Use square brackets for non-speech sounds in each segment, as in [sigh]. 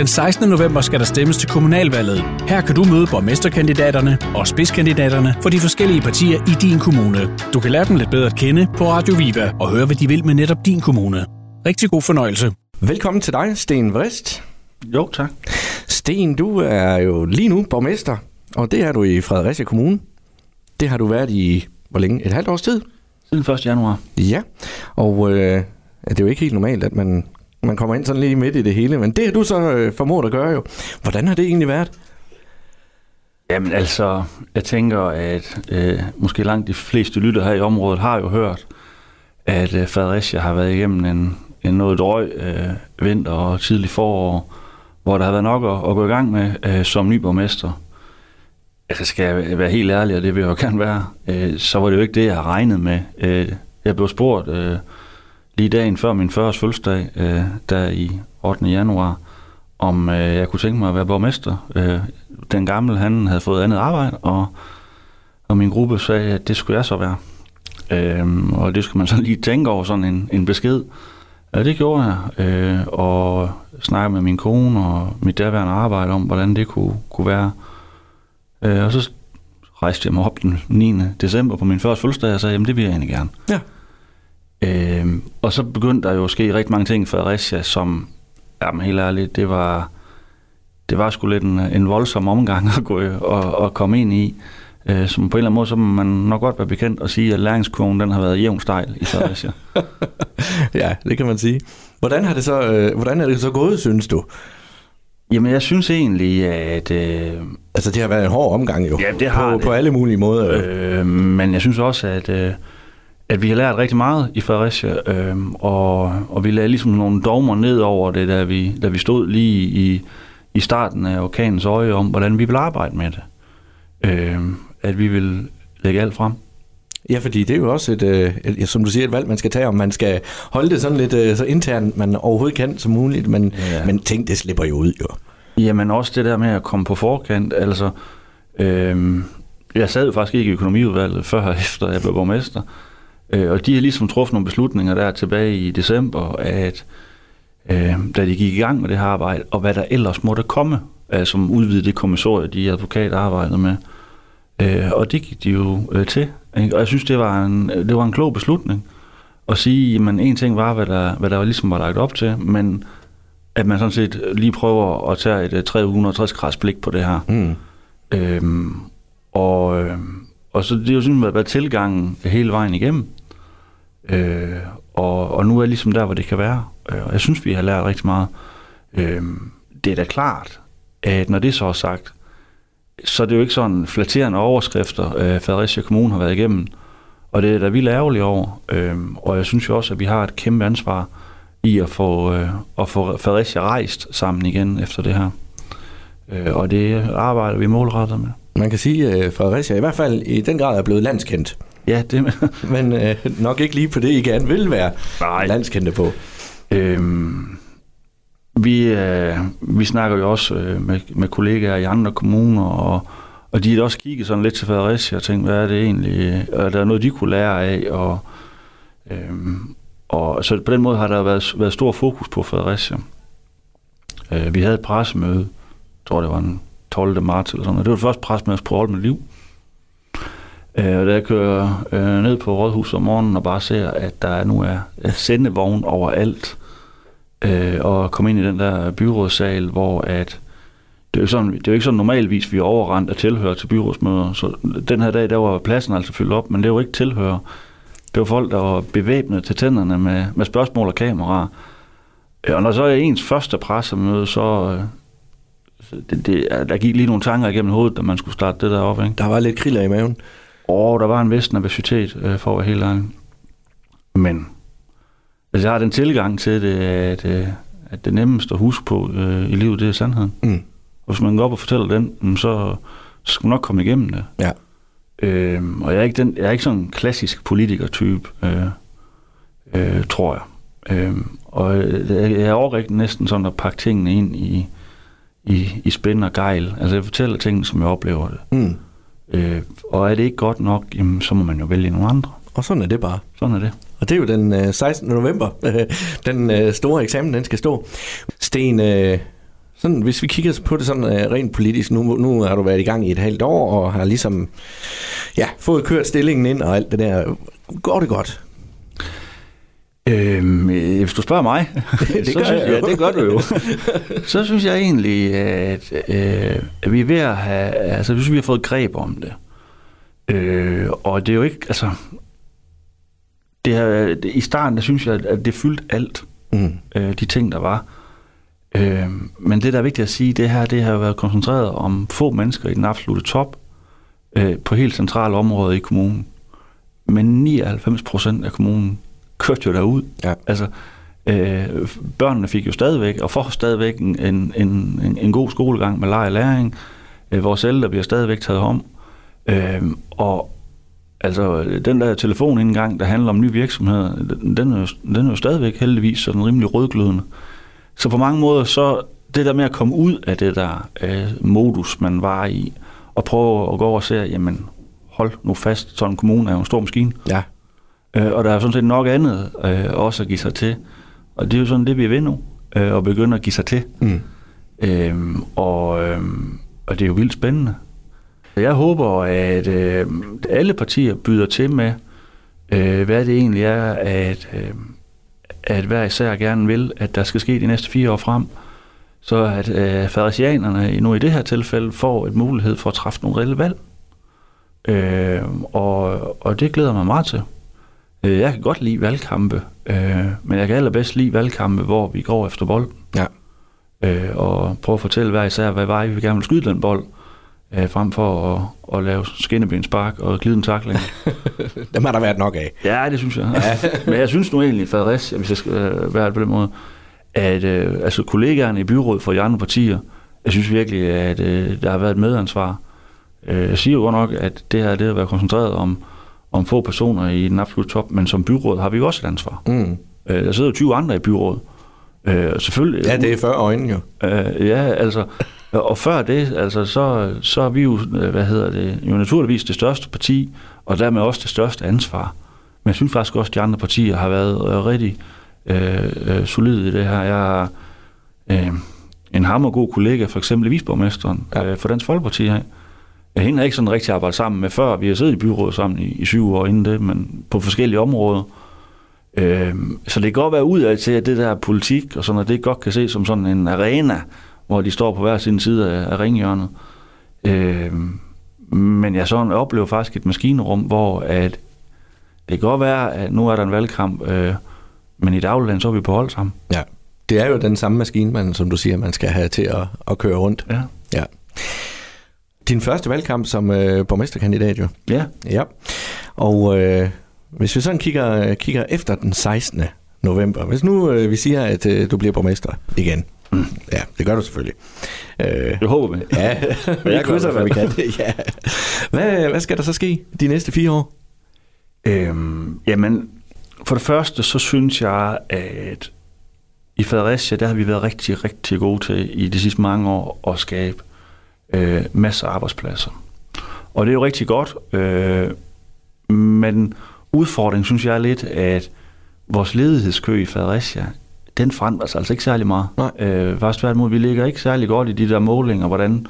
Den 16. november skal der stemmes til kommunalvalget. Her kan du møde borgmesterkandidaterne og spidskandidaterne for de forskellige partier i din kommune. Du kan lære dem lidt bedre at kende på Radio Viva og høre, hvad de vil med netop din kommune. Rigtig god fornøjelse. Velkommen til dig, Sten Vrist. Jo, tak. Sten, du er jo lige nu borgmester, og det er du i Fredericia Kommune. Det har du været i, hvor længe? Et halvt års tid? Siden 1. januar. Ja, og øh, det er jo ikke helt normalt, at man, man kommer ind sådan lige midt i det hele, men det har du så øh, formået at gøre jo. Hvordan har det egentlig været? Jamen altså, jeg tænker, at øh, måske langt de fleste lytter her i området har jo hørt, at øh, Fredericia har været igennem en, en noget drøg øh, vinter og tidlig forår, hvor der har været nok at, at gå i gang med øh, som ny borgmester. Altså skal jeg være helt ærlig, og det vil jeg jo gerne være, øh, så var det jo ikke det, jeg regnede regnet med. Øh, jeg blev spurgt øh, lige dagen før min 40-års fødselsdag, øh, der i 8. januar, om øh, jeg kunne tænke mig at være borgmester. Øh, den gamle, han havde fået andet arbejde, og, og min gruppe sagde, at det skulle jeg så være. Øh, og det skulle man så lige tænke over, sådan en, en besked. Ja, det gjorde jeg, øh, og snakkede med min kone og mit derværende arbejde om, hvordan det kunne, kunne være. Øh, og så rejste jeg mig op den 9. december på min første fødselsdag og sagde, jamen det vil jeg egentlig gerne. Ja. Øh, og så begyndte der jo at ske rigtig mange ting i Fredericia, som, jamen helt ærligt, det var, det var sgu lidt en, en voldsom omgang at gå og, og komme ind i. Øh, som på en eller anden måde, så må man nok godt være bekendt og sige, at læringskurven den har været jævn stejl i Fredericia. [laughs] ja, det kan man sige. Hvordan har det så, øh, hvordan er det så gået, synes du? Jamen, jeg synes egentlig, at... Øh, Altså, det har været en hård omgang jo. Ja, det har på, det. på alle mulige måder. jo. øh, men jeg synes også, at, øh, at vi har lært rigtig meget i Fredericia, øh, og, og vi lagde ligesom nogle dogmer ned over det, da vi, da vi stod lige i, i starten af orkanens øje om, hvordan vi vil arbejde med det. Øh, at vi vil lægge alt frem. Ja, fordi det er jo også et, øh, et, som du siger, et valg, man skal tage, om man skal holde det sådan lidt øh, så internt, man overhovedet kan som muligt, men, Ja. men tænk, det slipper jo ud jo. Jamen også det der med at komme på forkant. Altså, øhm, jeg sad jo faktisk ikke i økonomiudvalget før og [laughs] efter jeg blev borgmester. Øh, og de har ligesom truffet nogle beslutninger der tilbage i december, at øh, da de gik i gang med det her arbejde, og hvad der ellers måtte komme, altså som udvide det kommissorie, de advokater arbejdede med. Øh, og det gik de jo øh, til. Ikke? Og jeg synes, det var en, det var en klog beslutning at sige, at en ting var, hvad der, hvad der ligesom var lagt op til, men at man sådan set lige prøver at tage et øh, 360 graders blik på det her. Mm. Øhm, og, øhm, og så det er jo simpelthen været tilgangen hele vejen igennem. Øh, og, og nu er jeg ligesom der, hvor det kan være. Øh, og jeg synes, vi har lært rigtig meget. Øh, det er da klart, at når det så er sagt, så er det jo ikke sådan flatterende overskrifter, øh, Fredericia Kommune har været igennem. Og det er da vildt ærgerlige over. Øh, og jeg synes jo også, at vi har et kæmpe ansvar i at få, øh, at få Fredericia rejst sammen igen efter det her. Øh, og det arbejder vi målrettet med. Man kan sige, at Fredericia i hvert fald i den grad er blevet landskendt, Ja, det [laughs] men øh, nok ikke lige på det, I gerne vil være Nej. landskendte på. Øhm, vi, øh, vi snakker jo også øh, med, med kollegaer i andre kommuner, og, og de har også kigget sådan lidt til Fredericia og tænkt, hvad er det egentlig, og der er noget, de kunne lære af, og, øhm, og så på den måde har der været, været stor fokus på Fredericia. Øh, vi havde et pressemøde, jeg tror det var den 12. marts eller sådan noget. Det var det første pressemøde på Hold med Liv. Øh, og da jeg kører øh, ned på Rådhuset om morgenen og bare ser, at der nu er øh, sendevogn overalt, øh, og komme ind i den der byrådssal, hvor at det er jo sådan, det er jo ikke sådan normalvis, vi er overrendt af tilhører til byrådsmøder. Så den her dag, der var pladsen altså fyldt op, men det var ikke tilhører. Det var folk, der var bevæbnet til tænderne med, med spørgsmål og kameraer. Øh, og når så er ens første pressemøde, så... så det, det, der gik lige nogle tanker igennem hovedet, da man skulle starte det der op, ikke? Der var lidt kriller i maven. Og der var en vis nervøsitet, øh, for at være helt ærlig. Men altså, jeg har den tilgang til det, at, øh, at det nemmeste at huske på øh, i livet, det er sandheden. Mm. Og hvis man går op og fortæller den, mm, så, så skal man nok komme igennem det. Ja. Øhm, og jeg er ikke, den, jeg er ikke sådan en klassisk politiker-type, øh, øh, tror jeg. Øhm, og øh, jeg, jeg overrækker næsten sådan at pakke tingene ind i, i, i spænd og gejl. Altså jeg fortæller tingene, som jeg oplever det. Mm. Øh, og er det ikke godt nok, jamen, så må man jo vælge nogle andre. Og sådan er det bare. Sådan er det. Og det er jo den øh, 16. november, [laughs] den øh, store eksamen, den skal stå. Sten, øh, Sådan, hvis vi kigger på det sådan uh, rent politisk, nu, nu har du været i gang i et halvt år, og har ligesom ja, fået kørt stillingen ind og alt det der. Går det godt? Øhm, hvis du spørger mig, [laughs] [laughs] det gør synes jeg jo. det gør du jo. [laughs] så synes jeg egentlig, at, øh, at vi er ved at have, altså jeg synes, vi har fået greb om det. Øh, og det er jo ikke, altså, det er, det, i starten, der synes jeg, at det fyldte alt, Mm. øh, de ting, der var. Øh, men det, der er vigtigt at sige, det her, det har været koncentreret om få mennesker i den absolute top, øh, på helt centrale områder i kommunen. Men 99 procent af kommunen kørte jo derud. Ja. Altså, øh, børnene fik jo stadigvæk, og får stadigvæk en, en, en, en god skolegang med leg og læring. Øh, vores ældre bliver stadigvæk taget om. Øh, og altså, den der telefonindgang, der handler om nye virksomheder, den, den, er jo, den er jo stadigvæk heldigvis sådan rimelig rødglødende. Så på mange måder, så det der med at komme ud af det der øh, modus, man var i, og prøve at gå over og se, jamen hold nu fast, sådan en kommune er jo en stor maskine. Ja. Øh, og der er sådan set nok andet øh, også at give sig til. Og det er jo sådan det, vi er ved nu, øh, at begynde at give sig til. Mm. Øhm, og, øhm, og det er jo vildt spændende. Jeg håber, at øh, alle partier byder til med, øh, hvad det egentlig er, at, øh, at hver især gerne vil, at der skal ske de næste fire år frem, så at øh, farisianerne nu i det her tilfælde får et mulighed for at træffe nogle reelle valg. Øh, og, og det glæder mig meget til. Øh, Jeg kan godt lide valgkampe, øh, men jeg kan allerbedst lide valgkampe, hvor vi går efter bolden Ja. øh, og prøve at fortælle hver især, hvad vej vi gerne vil skyde den bold, øh, frem for at, at lave skinnebenspark og glide en takling. [laughs] Dem har der været nok af. ja, det synes jeg. Ja. [laughs] Men jeg synes nu egentlig, Fredericia, hvis jeg skal øh, være på den måde, at øh, altså, kollegaerne i byrådet for de andre partier, jeg synes virkelig, at øh, der har været et medansvar. Øh, jeg siger jo godt nok, at det her det har været koncentreret om, om få personer i den absolutte top, men som byråd har vi jo også et ansvar. Mm. Øh, der sidder jo 20 andre i byrådet. Øh, selvfølgelig, Ja, det er før øjnene jo. Øh, ja, altså, og før det, altså, så, så er vi jo, øh, hvad hedder det, jo naturligvis det største parti, og dermed også det største ansvar. Men jeg synes faktisk også, at de andre partier har været øh, rigtig øh, øh, solide i det her. Jeg har øh, en hammergod kollega, for eksempel Visborgmesteren, ja. øh, for Dansk Folkeparti her. Jeg hende har ikke sådan rigtig arbejdet sammen med før. Vi har siddet i byrådet sammen i, i syv år inden det, men på forskellige områder. Øh, så det kan godt være ud af til, at det der politik og sådan noget, det godt kan se som sådan en arena, hvor de står på hver sin side af, af ringhjørnet. Øh, men jeg sådan oplever faktisk et maskinerum, hvor at det kan godt være, at nu er der en valgkamp, øh, men i dagligdagen så er vi på hold sammen. Ja. Det er jo den samme maskine, man, som du siger, man skal have til at, at køre rundt. Ja. Ja. Din første valgkamp som øh, borgmesterkandidat jo. Ja. Ja. Og øh, hvis vi sådan kigger, kigger efter den 16. november, hvis nu øh, vi siger, at øh, du bliver borgmester igen. Mm. Ja, det gør du selvfølgelig. Øh, Det håber vi. [laughs] ja, [laughs] vi gør krydser, det hvad vi kan. ja. hvad, hvad skal der så ske de næste fire år? Øhm, jamen, for det første, så synes jeg, at i Fredericia, der har vi været rigtig, rigtig gode til i de sidste mange år at skabe øh, masser af arbejdspladser. Og det er jo rigtig godt, øh, men udfordringen synes jeg er lidt, at vores ledighedskø i Fredericia, den forandrer sig altså ikke særlig meget. Nej. Øh, faktisk tværtimod, vi ligger ikke særlig godt i de der målinger, hvordan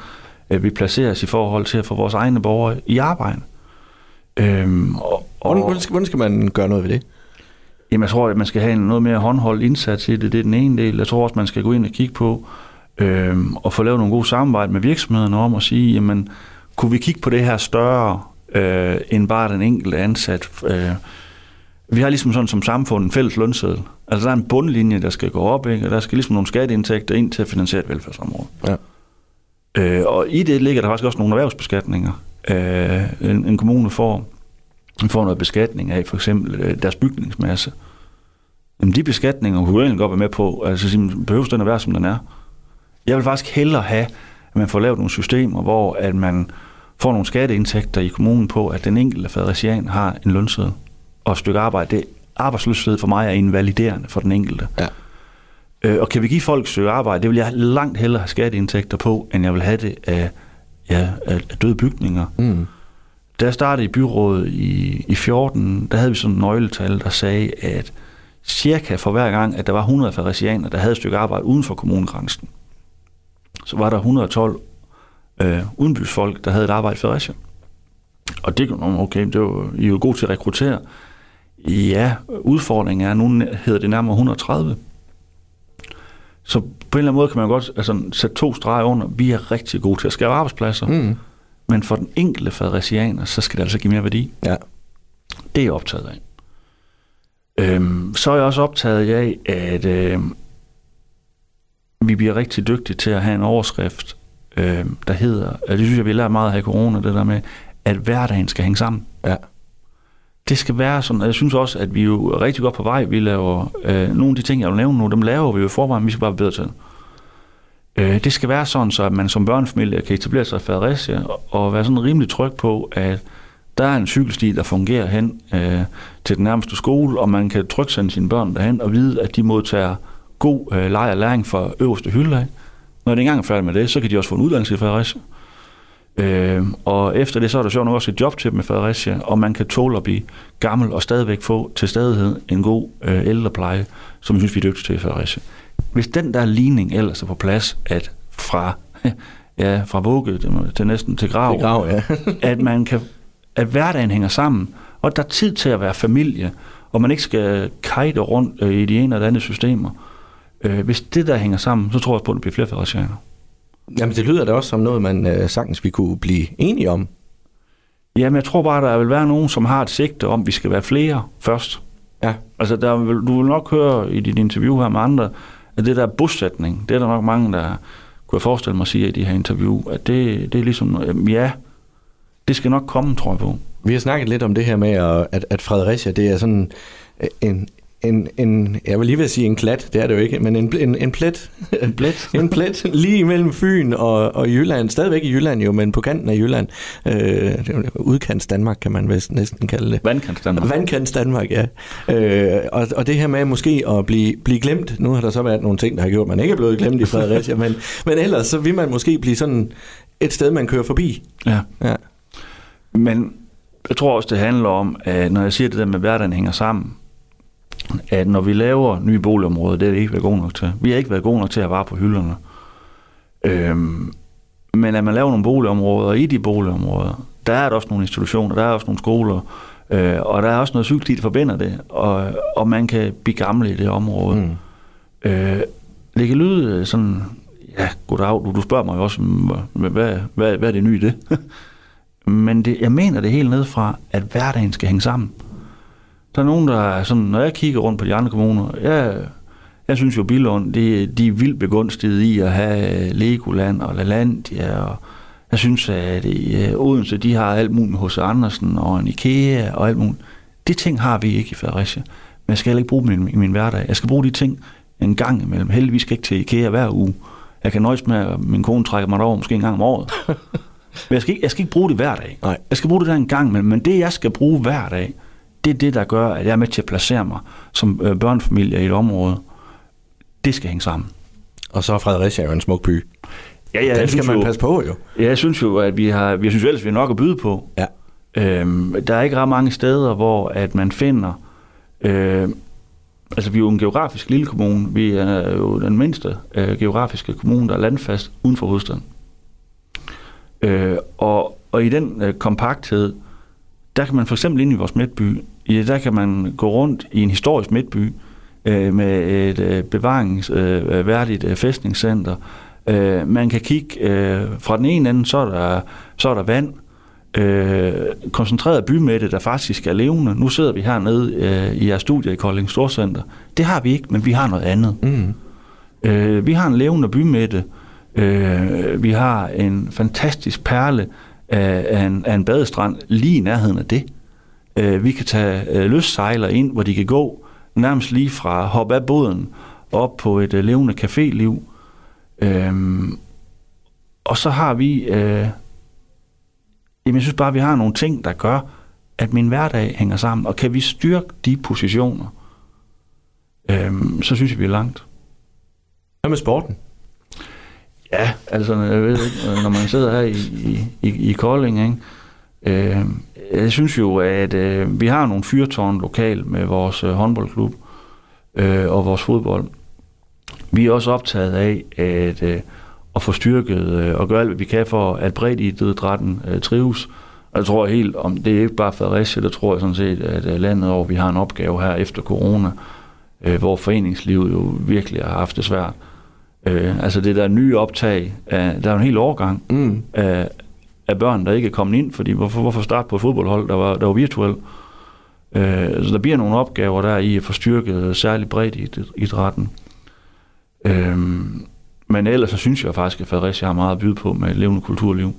øh, vi placerer os i forhold til at få vores egne borgere i arbejde. Øhm, og, Hvordan, hvordan, skal, hvordan skal man gøre noget ved det? Jamen, jeg tror, at man skal have en noget mere håndholdt indsats i det. Det er den ene del. Jeg tror også, man skal gå ind og kigge på øhm, og få lavet nogle gode samarbejde med virksomhederne om at sige, jamen, kunne vi kigge på det her større øh, end bare den enkelte ansat? Øh, vi har ligesom sådan som samfund en fælles lønseddel. Altså, der er en bundlinje, der skal gå op, ikke? og der skal ligesom nogle skatteindtægter ind til at finansiere et velfærdsområde. Ja. Øh, og i det ligger der faktisk også nogle erhvervsbeskatninger. Øh, en, en kommune får, får noget beskatning af for eksempel øh, deres bygningsmasse. Jamen, de beskatninger kunne du egentlig godt være med på. Altså, behøves den at være, som den er? Jeg vil faktisk hellere have, at man får lavet nogle systemer, hvor at man får nogle skatteindtægter i kommunen på, at den enkelte fadrician har en lønseddel og et stykke arbejde. Det arbejdsløshed for mig er invaliderende for den enkelte. Ja. Øh, og kan vi give folk et stykke arbejde, det vil jeg langt hellere have skatteindtægter på, end jeg vil have det af, ja, af døde bygninger. Mm. Da jeg startede i byrådet i, i 14, der havde vi sådan en nøgletal, der sagde, at cirka for hver gang, at der var 100 farisianer, der havde et stykke arbejde uden for kommunegrænsen, så var der 112 øh, udenbysfolk, der havde et arbejde i Fredericia. Og det okay, det var, I er jo gode til at rekruttere. Ja, udfordringen er, nu hedder det nærmere 130. Så på en eller anden måde kan man godt altså, sætte to streger under. Vi er rigtig gode til at skabe arbejdspladser. Mm. Men for den enkelte fadresianer, så skal det altså give mere værdi. Ja. Det er jeg optaget af. Øhm, så er jeg også optaget af, at øh, vi bliver rigtig dygtige til at have en overskrift, øh, der hedder, og det synes jeg, vi lærer meget af i corona, det der med, at hverdagen skal hænge sammen. Ja. Det skal være sådan, og jeg synes også, at vi er jo rigtig godt på vej. Vi laver, øh, nogle af de ting, jeg vil nævne nu, dem laver vi jo i forvejen, vi skal bare bedre til det. Øh, det skal være sådan, så at man som børnefamilie kan etablere sig i Fredericia, og være sådan rimelig tryg på, at der er en cykelsti, der fungerer hen øh, til den nærmeste skole, og man kan trygt sende sine børn derhen og vide, at de modtager god øh, leg og læring fra øverste hylde af. Når de engang er færdige med det, så kan de også få en uddannelse i Fredericia. Øh, og efter det, så er der sjovt nok også et job til dem i Fredericia, og man kan tåle at blive gammel og stadigvæk få til stadighed en god øh, ældrepleje, som jeg synes, vi er dygtige til i Fredericia. Hvis den der ligning ellers er på plads, at fra, [laughs] ja, fra vugge til næsten til grav, til grav ja. [laughs] at man kan at hverdagen hænger sammen, og der er tid til at være familie, og man ikke skal kajte rundt øh, i de ene eller andet systemer. Øh, hvis det der hænger sammen, så tror jeg på, at det bliver flere federatianer. Jamen det lyder da også som noget, man øh, sagtens vi kunne blive enige om. Jamen jeg tror bare, der vil være nogen, som har et sigte om, at vi skal være flere først. Ja. Altså der vil, du vil nok høre i dit interview her med andre, at det der bosætning, det er der nok mange, der kunne jeg forestille mig at sige i de her interview, at det, det er ligesom, ja, det skal nok komme, tror jeg på. Vi har snakket lidt om det her med, at, at Fredericia, det er sådan en, en, en, jeg vil lige vil sige en klat, det er det jo ikke, men en, en, en plet. En plet? [laughs] en plet lige mellem Fyn og, og Jylland. Stadigvæk i Jylland jo, men på kanten af Jylland. Øh, udkants Danmark kan man vist næsten kalde det. Vandkants Danmark. Vandkants Danmark, ja. Øh, og, og det her med måske at blive, blive glemt, nu har der så været nogle ting, der har gjort, at man ikke er blevet glemt i Fredericia, men, men ellers så vil man måske blive sådan et sted, man kører forbi. Ja. ja. Men jeg tror også, det handler om, at når jeg siger det der med, at hverdagen hænger sammen, at når vi laver nye boligområder, det er vi ikke været gode nok til. Vi har ikke været gode nok til at vare på hylderne. Øhm, men at man laver nogle boligområder, og i de boligområder, der er der også nogle institutioner, der er også nogle skoler, øh, og der er også noget cykelsti, der forbinder det, og, og man kan blive gammel i det område. Mm. Øh, det kan lyde sådan, ja, goddag, du, du spørger mig jo også, hvad, hvad, hvad, hvad er det nye i det? [laughs] Men det, jeg mener det helt ned fra, at hverdagen skal hænge sammen. Der er nogen, der er sådan, når jeg kigger rundt på de andre kommuner, jeg, jeg synes jo, Billund, de, de er vildt begunstiget i at have Legoland og LaLandia, og jeg synes, at i øh, Odense, de har alt muligt med H.C. Andersen og en IKEA og alt muligt. De ting har vi ikke i Fredericia, men jeg skal ikke bruge dem i min hverdag. Jeg skal bruge de ting en gang imellem. Heldigvis skal ikke til IKEA hver uge. Jeg kan nøjes med, at min kone trækker mig over måske en gang om året. [laughs] Men jeg skal, ikke, jeg skal ikke bruge det hver dag. Nej. Jeg skal bruge det der en gang imellem. Men det, jeg skal bruge hver dag, det er det, der gør, at jeg er med til at placere mig som øh, børnefamilie i et område. Det skal hænge sammen. Og så er Fredericia jo en smuk by. Ja, ja, Den skal man jo, passe på jo. Ja, jeg synes jo, at vi har, jeg synes ellers, vi har nok at byde på. Ja. Øhm, der er ikke ret mange steder, hvor at man finder... Øh, altså, vi er jo en geografisk lille kommune. Vi er jo den mindste øh, geografiske kommune, der er landfast uden for hovedstaden. Øh, og, og i den øh, kompakthed, der kan man for eksempel ind i vores midtby, ja, der kan man gå rundt i en historisk midtby øh, med et øh, bevaringsværdigt øh, øh, fæstningscenter. Øh, man kan kigge øh, fra den ene ende, så er der, så er der vand, øh, koncentreret bymætte, der faktisk er levende. Nu sidder vi hernede øh, i jeres studie i Kolding Storcenter. Det har vi ikke, men vi har noget andet. Mm. Øh, vi har en levende bymætte, Øh, vi har en fantastisk perle af, af, en, af en badestrand lige i nærheden af det. Øh, vi kan tage øh, løssejler ind, hvor de kan gå nærmest lige fra hop af båden op på et øh, levende caféliv. Øh, og så har vi... Øh, jamen, jeg synes bare, at vi har nogle ting, der gør, at min hverdag hænger sammen. Og kan vi styrke de positioner, øh, så synes jeg, vi er langt. Hvad med sporten? Ja, altså, jeg ved ikke, når man sidder her i, i, i Kolding, ikke? Øh, jeg synes jo, at øh, vi har nogle fyrtårn lokalt med vores øh, håndboldklub øh, og vores fodbold. Vi er også optaget af at øh, at få styrket øh, og gøre alt, hvad vi kan for, at bredt idrætten øh, trives. Og jeg tror helt, om det er ikke bare Fredericia, der tror jeg sådan set, at øh, landet over, vi har en opgave her efter corona, øh, hvor foreningslivet jo virkelig har haft det svært. Øh, altså det der nye optag, af, der er en hel årgang Mm. af, af børn, der ikke er kommet ind, fordi hvorfor, hvorfor starte på et fodboldhold, der var, der var virtuelt? Øh, så der bliver nogle opgaver der i at få styrket særligt bredt i idrætten. Øh, men ellers så synes jeg faktisk, at Fredericia har meget at byde på med et levende kulturliv.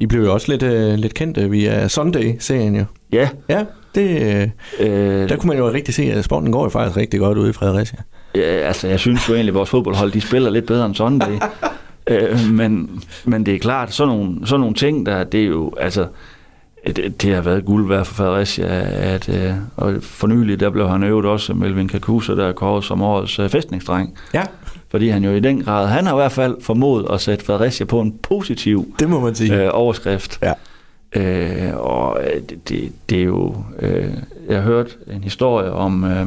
I blev jo også lidt, øh, lidt kendte via Sunday-serien jo. Ja, Ja, det, øh, øh, der kunne man jo rigtig se, at sporten går jo faktisk rigtig godt ude i Fredericia. Ja, altså, jeg synes jo egentlig, at vores fodboldhold, de spiller lidt bedre end Sunday. [laughs] øh, men, men det er klart, sådan nogle, sådan nogle ting, der, det er jo, altså, det, det har været guld værd for Fredericia, at, øh, og for nylig, der blev han øvet også Melvin Kakusa, der er kåret som årets øh, fæstningsdreng. Ja, Fordi han jo i den grad, han har i hvert fald formået at sætte Fredericia på en positiv det må man sige. øh, overskrift. Ja. Øh, og øh, det, det, det er jo... Øh, jeg har hørt en historie om, øh,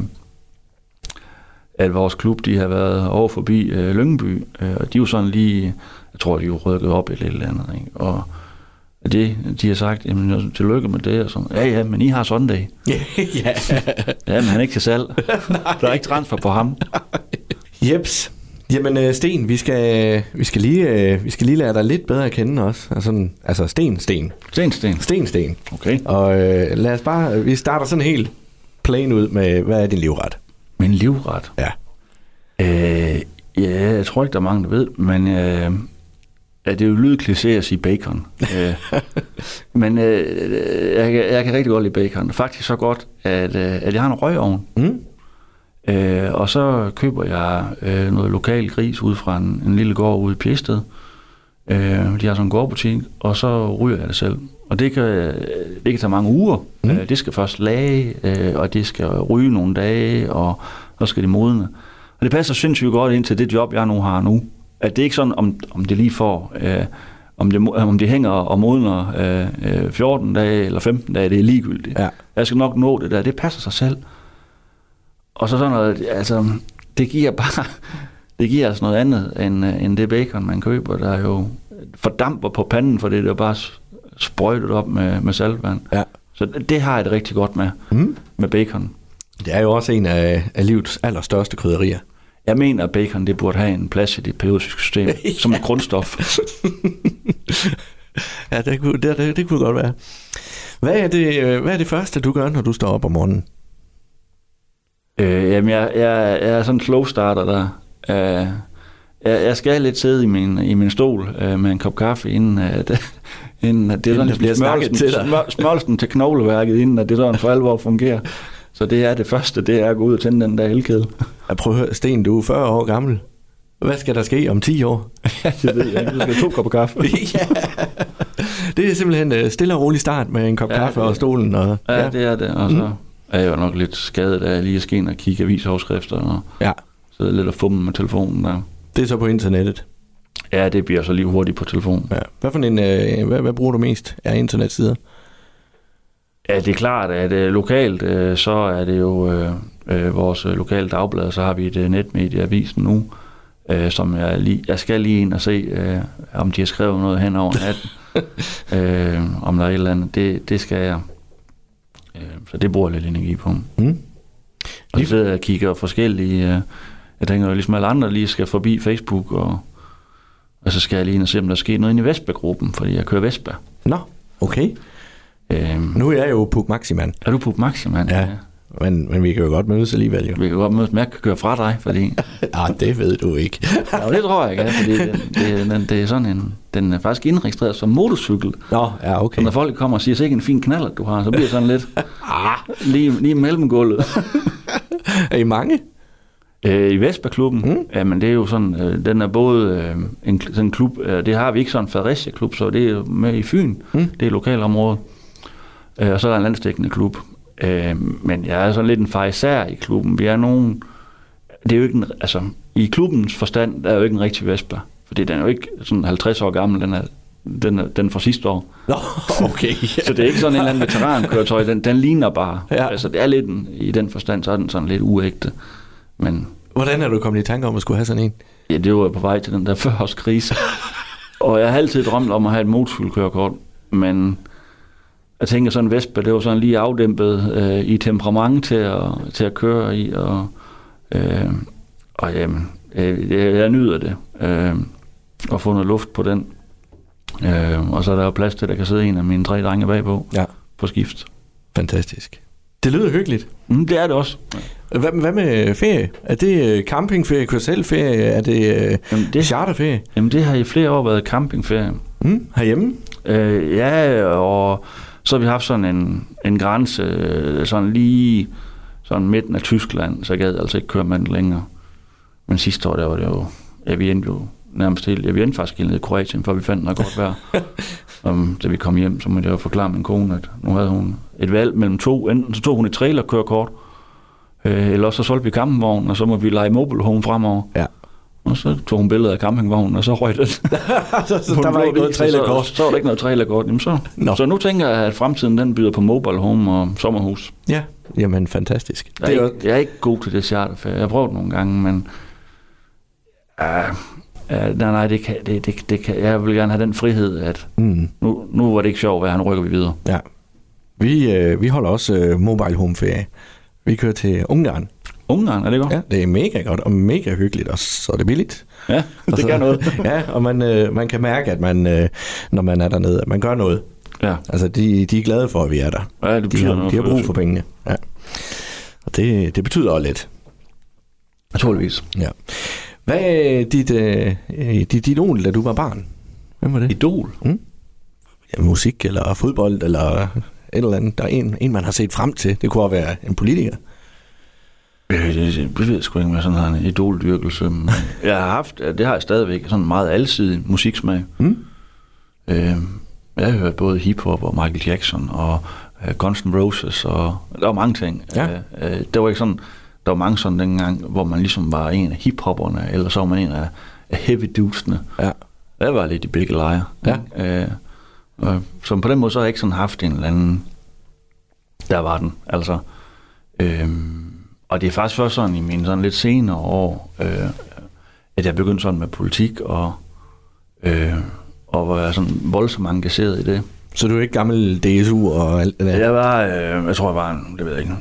at vores klub, de har været over forbi øh, Lyngby, øh, og de er jo sådan lige... Jeg tror, de er jo rykket op et eller andet, ikke? Og det, de har sagt, jamen, tillykke med det, og sådan, ja, ja, men I har Sunday. [laughs] ja. Ja, men han er ikke til salg. [laughs] Der er ikke transfer på ham. Jeps. Jamen øh, Sten, vi skal, vi, skal lige, øh, vi skal lige lære dig lidt bedre at kende også. Altså, altså Sten, Sten. Sten, sten. Sten, Sten. Okay. Og øh, lad os bare, vi starter sådan helt plain ud med, hvad er din livret? Min livret. Ja. Øh, ja, jeg tror ikke, der er mange, der ved, men øh, ja, det er jo lydkliché at sige bacon. øh, [laughs] men øh, jeg, kan- jeg kan rigtig godt lide bacon. Faktisk så godt, at, øh, at jeg har en røgovn. Mm? Øh, og så køber jeg øh, noget lokal gris ud fra en, en lille gård ude i Pjested. Øh, de har sådan en gårdbutik, og så ryger jeg det selv. Og det kan, det kan tage mange uger. Mm. Øh, det skal først lage, øh, og det skal ryge nogle dage, og så skal det modne. Og det passer sindssygt godt ind til det job, jeg nu har nu. At det er ikke sådan, om, om det lige får... Øh, om det, om det hænger og modner øh, øh, 14 dage eller 15 dage, det er ligegyldigt. Ja. Jeg skal nok nå det der. Det passer sig selv. Og så sådan noget, altså, det giver bare, [laughs] det giver altså noget andet, end, øh, end det bacon, man køber, der jo fordamper på panden, for det er bare sprøjtet op med, med saltvand. Ja. Så det, det har jeg det rigtig godt med, Mm? med bacon. Det er jo også en af, af livets allerstørste krydderier. Jeg mener, at bacon det burde have en plads i det periodiske system, [laughs] Ja. som et grundstof. [laughs] ja, det kunne, det, det, det kunne godt være. Hvad er, det, øh, hvad er det første, du gør, når du står op om morgenen? Øh, jamen, jeg, jeg, jeg er sådan en slow starter der. Øh, jeg, jeg skal lidt sidde i min, i min stol øh, med en kop kaffe, inden, at, [laughs] inden at det Inden der bliver smørelsen, til dig. smør, smørelsen til knogleværket, inden at det sådan for alvor fungerer. Så det er det første, det er at gå ud og tænde den der elkedel. Jeg prøver at høre, Sten, du er 40 år gammel. Hvad skal der ske om 10 år? [laughs] det ved jeg ikke. Du skal to kopper kaffe. [laughs] ja. Det er simpelthen øh, stille og rolig start med en kop Ja, kaffe og stolen. Og, Ja, det er det. Og så er jeg jo nok lidt skadet af lige at ske ind og kigge avisoverskrifter og ja, sidde lidt og fumme med telefonen der. Det er så på internettet. Ja, det bliver så lige hurtigt på telefonen. Ja. Hvad, for en, øh, hvad, hvad bruger du mest af internetsider? Ja, det er klart, at øh, lokalt, øh, så er det jo øh, øh, vores øh, lokale dagblad, så har vi et øh, netmedie, Avisen nu, øh, som jeg, lige, jeg skal lige ind og se, øh, om de har skrevet noget hen over natten, [laughs] øh, om der er et eller andet. Det, det skal jeg. Øh, så det bruger jeg lidt energi på. Mm? Og så sidder jeg og kigger forskellige... Øh, jeg tænker jo ligesom alle andre lige skal forbi Facebook, og, og så skal jeg lige ind og se, om der er sket noget inde i Vespa-gruppen, fordi jeg kører Vespa. Nå, okay. Øh, Nu er jeg jo Puk Maximand, er du på Maximand? Ja. men, men vi kan jo godt mødes alligevel jo. Vi kan godt mødes, men jeg kan køre fra dig, fordi... [laughs] Ah, det ved du ikke. [laughs] ja, det tror jeg ikke, fordi den, det, den, det er sådan en... Den er faktisk indregistreret som motorcykel. Nå, ja, Så okay. når folk kommer og siger, så ikke en fin knaller, du har, så bliver det sådan lidt... [laughs] ah, lige, lige mellem gulvet. Er I mange? Øh, I Vespa-klubben, Mm. jamen det er jo sådan, øh, den er både øh, en, sådan en klub, øh, det har vi ikke sådan en Fredericia-klub, så det er med i Fyn, Mm. det er lokalområdet, øh, og så er der en landstækkende klub. Øh, men jeg er sådan lidt en farisær i klubben, vi er nogen, det er jo ikke en, altså i klubbens forstand, der er jo ikke en rigtig Vespa, fordi den er jo ikke sådan 50 år gammel, den er, den er, den fra sidste år. Nå, okay. [laughs] Så det er ikke sådan en eller anden veterankøretøj, den, den ligner bare. Ja. Altså det er lidt en, i den forstand, så er den sådan lidt uægte. Men Hvordan er du kommet i tanke om at skulle have sådan en? Ja, det var på vej til den der 40-årskrise. og jeg har altid drømt om at have et motorcykelkørekort, men jeg tænker sådan en Vespa, det var sådan lige afdæmpet øh, i temperament til at, til at køre i, og, øh, og jamen, øh, jeg, jeg nyder det, øh, at få noget luft på den. Øh, og så er der jo plads til, at der kan sidde en af mine tre drenge bagpå Ja, på skift. fantastisk. Det lyder hyggeligt. Mm, det er det også. Hvad, hvad med ferie? Er det øh, campingferie, kurselferie? Er det, øh, Jamen, det charterferie? jamen, det har i flere år været campingferie. Mm, herhjemme? Øh, ja, og så har vi haft sådan en, en grænse, øh, sådan lige sådan midten af Tyskland, så jeg gad altså ikke køre med den længere. Men sidste år, der var det jo, ja, vi endte jo nærmest helt, ja, vi endte faktisk helt ned i Kroatien, før vi fandt noget godt vejr. [laughs] um, da vi kom hjem, så måtte jeg jo forklare min kone, at nu havde hun et valg mellem to. Enten så tog hun et trailerkørekort, øh, eller så solgte vi campingvognen, og så må vi lege mobile home fremover. Ja. Og så tog hun billeder af campingvognen, og så røg det. [laughs] så, så der var ikke noget trailerkort. Så, så var der ikke noget trailerkort. Jamen så, Nå. så nu tænker jeg, at fremtiden den byder på mobile home og sommerhus. Ja, jamen fantastisk. Jeg er, Det er ikke, jeg er ikke god til det charterferie. Jeg har prøvet nogle gange, men... Uh, uh, nej, nej, det kan, det, det, det kan, jeg vil gerne have den frihed, at mm, nu, nu var det ikke sjovt, hvad han rykker vi videre. ja. Vi, øh, vi holder også øh, mobile home ferie. Vi kører til Ungarn. Ungarn, er det godt? Ja, det er mega godt og mega hyggeligt, og så er det billigt. ja det så- gør noget. [laughs] ja, og man, øh, man kan mærke, at man, øh, når man er dernede, at man gør noget. Ja, Altså, de, de er glade for, at vi er der. ja det De har, noget. de har brug for pengene. Ja. Og det, det betyder også lidt. Naturligvis. Ja. Hvad er dit, øh, dit, dit idol, da du var barn? Hvem var det? Idol. Ja, musik eller fodbold eller et eller andet. Der er en, en, man har set frem til. Det kunne også være en politiker. Øh, Det, det, det ved jeg sgu ikke med sådan en idoldyrkelse. jeg har haft, det har jeg stadigvæk, sådan en meget alsidig musiksmag. Mm? Øh, jeg har hørt både hiphop og Michael Jackson og øh, Guns N' Roses, og der var mange ting. Ja. Øh, øh, der var ikke sådan, der var mange sådan dengang, hvor man ligesom var en af hiphopperne, eller så var man en af, af heavy dudesene. Ja. Jeg var lidt i begge lejre. Ja. Øh, og, så på den måde, så har jeg ikke sådan haft en eller anden, der var den, altså. Øh, og det er faktisk først sådan i mine sådan lidt senere år, øh, at jeg begyndte sådan med politik, og, øh, og var sådan voldsomt engageret i det. Så du er ikke gammel DSU og alt det der? Jeg var, øh, jeg tror jeg var, det ved jeg ikke,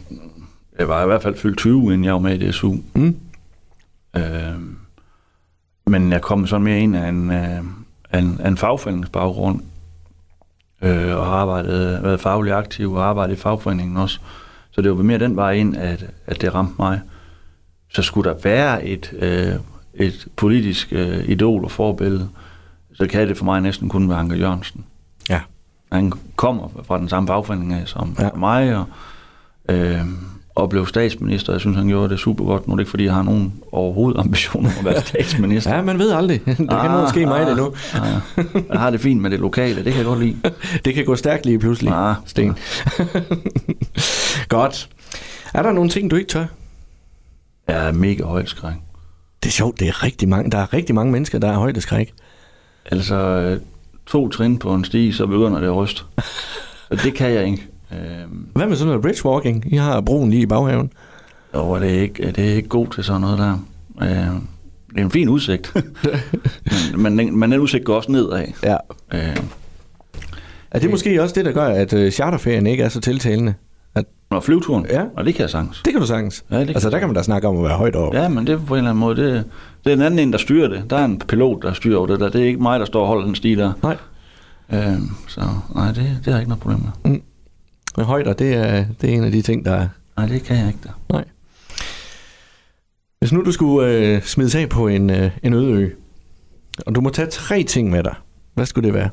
jeg var i hvert fald fyldt 20, inden jeg var med i DSU. Mm? Øh, men jeg kom sådan mere ind af en, øh, af en, af en fagforeningsbaggrund, øh, og har arbejdet, været faglig aktiv og arbejdet i fagforeningen også. Så det var mere den vej ind, at, at det ramte mig. Så skulle der være et, øh, et politisk øh, idol og forbillede, så kan det for mig næsten kun være Anker Jørgensen. Ja. Han kommer fra den samme fagforening af som ja. mig, og, øh, og blev statsminister. Jeg synes, han gjorde det super godt. Nu er det ikke, fordi jeg har nogen overhovedet ambitioner om at være [laughs] statsminister. Ja, man ved aldrig. [laughs] Det kan ah, måske mig det nu. Ah, jeg har det fint med det lokale, det kan jeg godt lide. [laughs] Det kan gå stærkt lige pludselig, Ah, Sten. Godt. Er der nogle ting, du ikke tør? Jeg er mega højdeskræk. Det er sjovt, det er rigtig mange. Der er rigtig mange mennesker, der er højdeskræk. Altså, øh, to trin på en stige, så begynder det at ryste. Og det kan jeg ikke. Øh, Hvad med sådan noget bridgewalking? I har broen lige i baghaven. det er ikke, det er ikke god til sådan noget der. Øh, det er en fin udsigt. [laughs] men, men, den, men den udsigt går også nedad. Ja. Øh, Er det måske også det, der gør, at øh, charterferien ikke er så tiltalende? og flyveturen, Ja. og det kan jeg sagtens. Det kan du sagtens. Ja, det kan altså, der kan man da snakke om at være højt over. Ja, men det på en eller anden måde, det, det er en anden en, der styrer det. Der er en pilot, der styrer over det der. Det er ikke mig, der står og holder den stige der. Nej. Øh, så nej, det, det har jeg ikke noget problem med. Men højder, det er, det er en af de ting, der er... Nej, det kan jeg ikke der. Nej. Hvis nu du skulle øh, smides af på en, øh, en øde ø, og du må tage tre ting med dig, hvad skulle det være?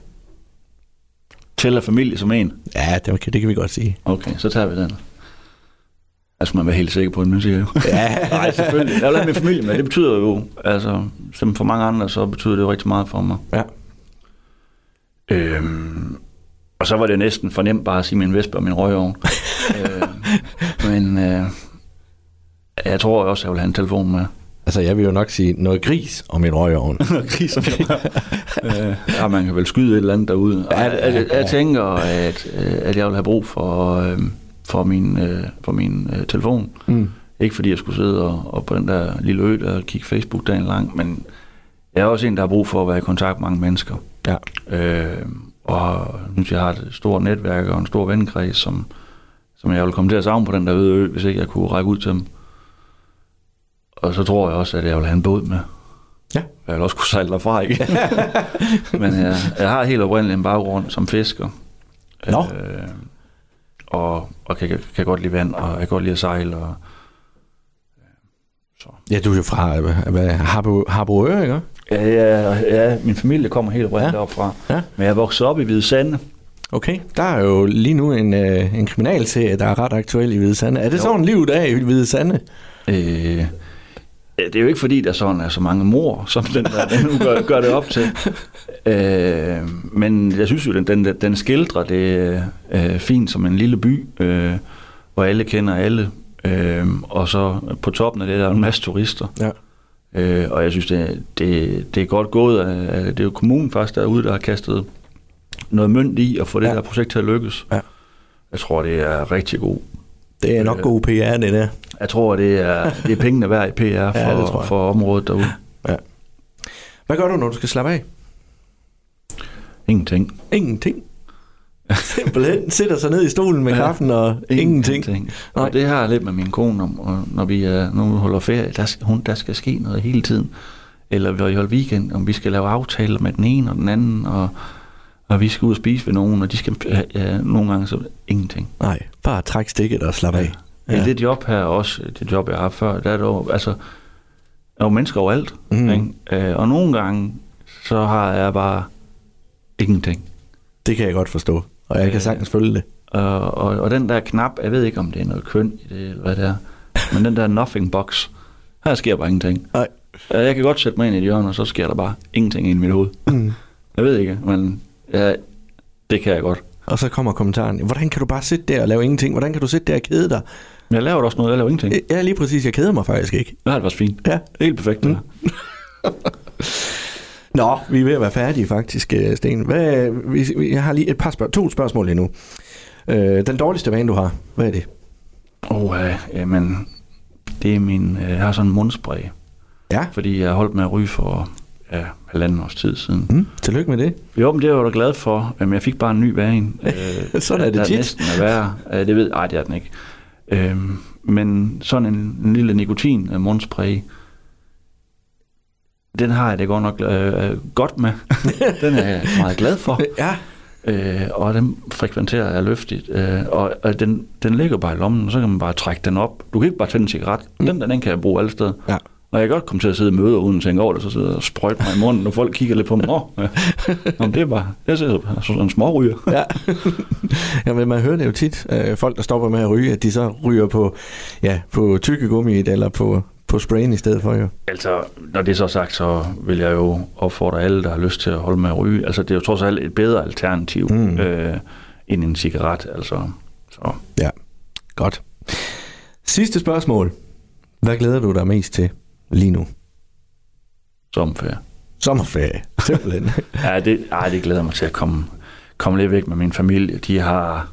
Tæller familie som en. Ja, det, kan- det kan vi godt sige. Okay, så tager vi den. Der skal man være helt sikker på, at man siger jo. [laughs] Ja, Nej, selvfølgelig. Jeg vil have min familie med. Det betyder jo, altså, som for mange andre, så betyder det jo rigtig meget for mig. Ja. Øhm, og så var det næsten for nemt bare at sige min vespe og min røgovn. [laughs] øh, men øh, jeg tror også, jeg vil have en telefon med. Altså, jeg vil jo nok sige noget gris om en røgovn. [laughs] Kriser øh, ja, man kan vel skyde et eller andet derude. Ja, jeg, jeg, jeg tænker, at, øh, at jeg vil have brug for, øh, for min, øh, for min øh, telefon. Mm. Ikke fordi jeg skulle sidde og, og på den der lille ø der og kigge Facebook dagen lang, men jeg er også en, der har brug for at være i kontakt med mange mennesker. Ja. Øh, og synes, jeg har et stort netværk og en stor venkreds, som, som jeg vil komme til at savne på den der øde ø, hvis ikke jeg kunne række ud til dem. Og så tror jeg også, at jeg vil have en båd med. Ja. Jeg vil også kunne sejle derfra, ikke? [laughs] [laughs] Men jeg, jeg har helt oprindeligt en baggrund som fisker. Nå. Øh, og, og kan, kan godt lide vand, og jeg kan godt lide at sejle. Og, Ja, du er jo fra øh, Harbo, Harboøre, ikke? Ja, ja, ja, min familie kommer helt oprindeligt Ja. opfra. Ja. Men jeg vokset op i Hvide Sande. Okay, der er jo lige nu en, øh, en kriminalserie, der er ret aktuel i Hvide Sande. Er det Jo. sådan livet er i Hvide Sande? Øh, ja, det er jo ikke fordi, der sådan er så mange mor, som den der den nu gør, gør det op til. [laughs] Øh, men jeg synes jo, den, den, den skildrer det øh, fint som en lille by, øh, hvor alle kender alle. Øh, og så på toppen af det, der er en masse turister. Ja. Øh, og jeg synes, det, det, det er godt gået. Af, det er jo kommunen faktisk derude, der har kastet noget mønt i at få det Ja. ja. der projekt til at lykkes. Ja. Jeg tror, det er rigtig god. Det er nok Øh. god PR, det der. Jeg tror, det er, det er pengene værd i PR [laughs] for, jeg. for området derude. Hvad gør du, når du skal slappe af? Ingenting. Ingenting. Simpelthen sætter sig ned i stolen med Ja. kaffen og ingenting. Nej. Og det har jeg lidt med min kone om, og når vi, er, når vi holder ferie, der, skal- hun, der skal ske noget hele tiden. Eller vi holder weekend, om vi skal lave aftaler med den ene og den anden, og, og vi skal ud og spise ved nogen, og de skal ja, ja, nogle gange så ingenting. Nej, bare træk stikket og slappe af. Ja. Det job her også, det job jeg har haft før, der er der altså, der er jo mennesker overalt. Mm. Mm. Ikke? Øh, og nogle gange, så har jeg bare ingenting. Det kan jeg godt forstå, og jeg kan Øh. sagtens følge det. Og, og, og den der knap, jeg ved ikke, om det er noget køn i det, eller hvad det er, men den der nothing box, her sker bare ingenting. Nej. Øh, Jeg kan godt sætte mig ind i et hjørne, og så sker der bare ingenting i mit hoved. Mm. Jeg ved ikke, men ja, det kan jeg godt. Og så kommer kommentaren, hvordan kan du bare sidde der og lave ingenting? Hvordan kan du sidde der og kede dig? Men jeg laver da også noget, jeg laver ingenting. Ja, lige præcis, jeg keder mig faktisk ikke. Jeg har det faktisk fint. Ja. Helt perfekt. Mm. [laughs] Nå, vi er ved at være færdige faktisk, øh, Sten. Hvad, vi, vi- jeg har lige et par spørg- to spørgsmål endnu. Øh, den dårligste vane, du har, hvad er det? Og øh, jamen, det er min, øh, jeg har sådan en mundspray, Ja. fordi jeg har holdt med at ryge for ja, halvanden års tid siden. Mm, tillykke med det. Jo, men det var jeg da glad for. Men jeg fik bare en ny vane. [laughs] Øh, Sådan er det tit. næsten er værre. Øh, det ved Nej, det er den ikke. Øh, men sådan en, en lille nikotin øh, mundspray, den har jeg det godt nok øh, godt med. [laughs] den er jeg meget glad for. Ja. Øh, og den frekventerer jeg løftigt. Øh, og og den, den ligger bare i lommen, og så kan man bare trække den op. Du kan ikke bare tænde en cigaret. Den, der, den kan jeg bruge alle steder. Ja. Og jeg kan godt komme til at sidde i møder uden at tænke over det, så sidder jeg og sprøjter mig i munden, når folk kigger lidt på mig. Åh, ja. [laughs] Nå, det er bare, jeg ser sådan en småryger. ja. [laughs] Jamen, man hører det jo tit, øh, folk der stopper med at ryge, at de så ryger på, ja, på tykkegummiet eller på, på sprayen i stedet for jo. Altså, når det er så sagt, så vil jeg jo opfordre alle, der har lyst til at holde med at ryge. Altså, det er jo trods alt et bedre alternativ Mm. øh, end en cigaret. Altså, så. Ja, godt. Sidste spørgsmål. Hvad glæder du dig mest til lige nu? Sommerferie. Sommerferie, simpelthen. [laughs] Ja, det, ej, det glæder mig til at komme, komme lidt væk med min familie. De har,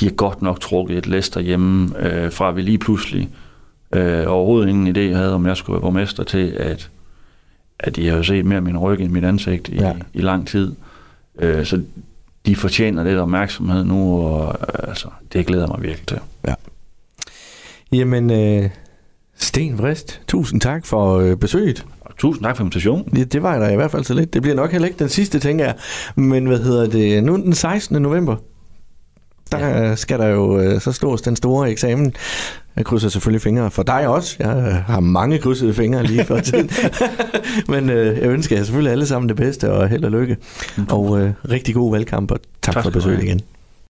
de har godt nok trukket et læs hjemme, øh, fra vi lige pludselig øh, overhovedet ingen idé havde, om jeg skulle være borgmester til, at, at de har jo set mere min ryg end mit ansigt i, Ja. ja. i lang tid. Øh, så de fortjener lidt opmærksomhed nu, og øh, altså, det glæder mig virkelig til. Jamen, øh, Sten Vrist, tusind tak for øh, besøget. Og tusind tak for invitationen. Det, det var der i hvert fald så lidt. Det bliver nok heller ikke den sidste, tænker jeg. Men hvad hedder det? Nu den 16. november, der ja. skal der jo øh, så stås den store eksamen. Jeg krydser selvfølgelig fingre for dig også. Jeg øh, har mange krydsede fingre lige for [laughs] tiden. [laughs] Men øh, jeg ønsker jer selvfølgelig alle sammen det bedste og held og lykke. Og øh, rigtig god valgkamp, og tak, tak for besøget igen.